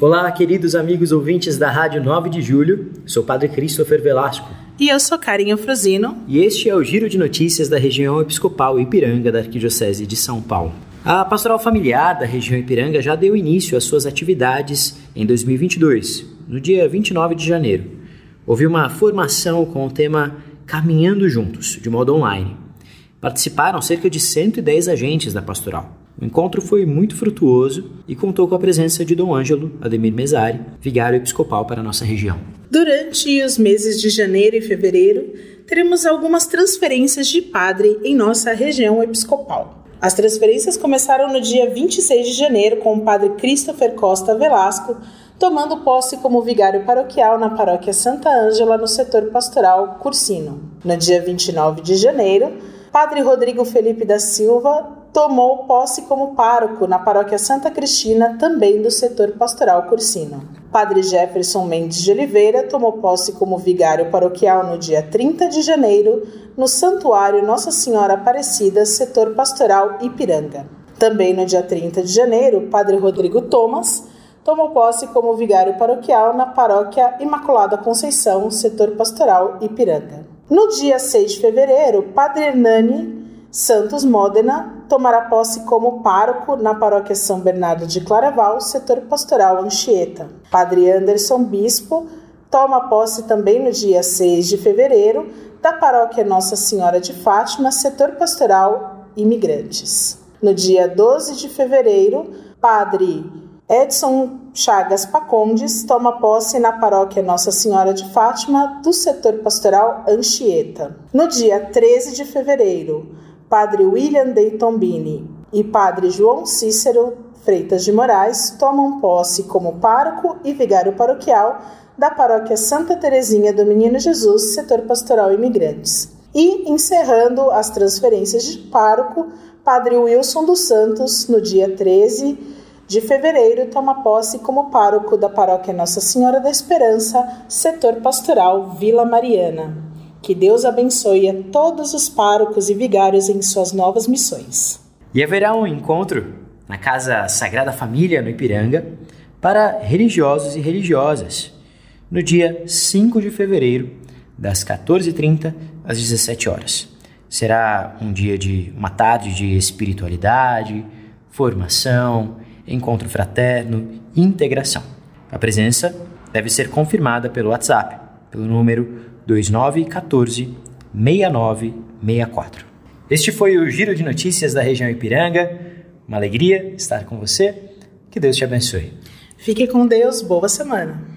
Olá, queridos amigos ouvintes da Rádio 9 de Julho. Sou Padre Christopher Velasco. E eu sou Carinho Frosino. E este é o Giro de Notícias da região episcopal Ipiranga da Arquidiocese de São Paulo. A Pastoral Familiar da região Ipiranga já deu início às suas atividades em 2022, no dia 29 de janeiro. Houve uma formação com o tema Caminhando Juntos, de modo online. Participaram cerca de 110 agentes da pastoral. O encontro foi muito frutuoso e contou com a presença de Dom Ângelo Ademir Mesari, vigário episcopal para a nossa região. Durante os meses de janeiro e fevereiro, teremos algumas transferências de padre em nossa região episcopal. As transferências começaram no dia 26 de janeiro com o padre Christopher Costa Velasco tomando posse como vigário paroquial na paróquia Santa Ângela, no setor pastoral Cursino. No dia 29 de janeiro, padre Rodrigo Felipe da Silva tomou posse como pároco na paróquia Santa Cristina, também do setor pastoral cursino. Padre Jefferson Mendes de Oliveira tomou posse como vigário paroquial no dia 30 de janeiro, no Santuário Nossa Senhora Aparecida, setor pastoral Ipiranga. Também no dia 30 de janeiro, Padre Rodrigo Thomas tomou posse como vigário paroquial na paróquia Imaculada Conceição, setor pastoral Ipiranga. No dia 6 de fevereiro, Padre Hernani Santos Modena tomará posse como pároco na paróquia São Bernardo de Claraval, setor pastoral Anchieta. Padre Anderson Bispo toma posse também no dia 6 de fevereiro da paróquia Nossa Senhora de Fátima, setor pastoral Imigrantes. No dia 12 de fevereiro, Padre Edson Chagas Pacondes toma posse na paróquia Nossa Senhora de Fátima, do setor pastoral Anchieta. No dia 13 de fevereiro, Padre William Dayton Bini e Padre João Cícero Freitas de Moraes tomam posse como pároco e vigário paroquial da paróquia Santa Terezinha do Menino Jesus, setor pastoral imigrantes. E, encerrando as transferências de pároco, Padre Wilson dos Santos, no dia 13 de fevereiro, toma posse como pároco da paróquia Nossa Senhora da Esperança, setor pastoral Vila Mariana. Que Deus abençoe a todos os párocos e vigários em suas novas missões. E haverá um encontro na Casa Sagrada Família, no Ipiranga, para religiosos e religiosas, no dia 5 de fevereiro, das 14h30 às 17 horas. Será um dia de uma tarde de espiritualidade, formação, encontro fraterno, integração. A presença deve ser confirmada pelo WhatsApp, pelo número 2914 6964. Este foi o Giro de Notícias da região Ipiranga. Uma alegria estar com você. Que Deus te abençoe. Fique com Deus, boa semana.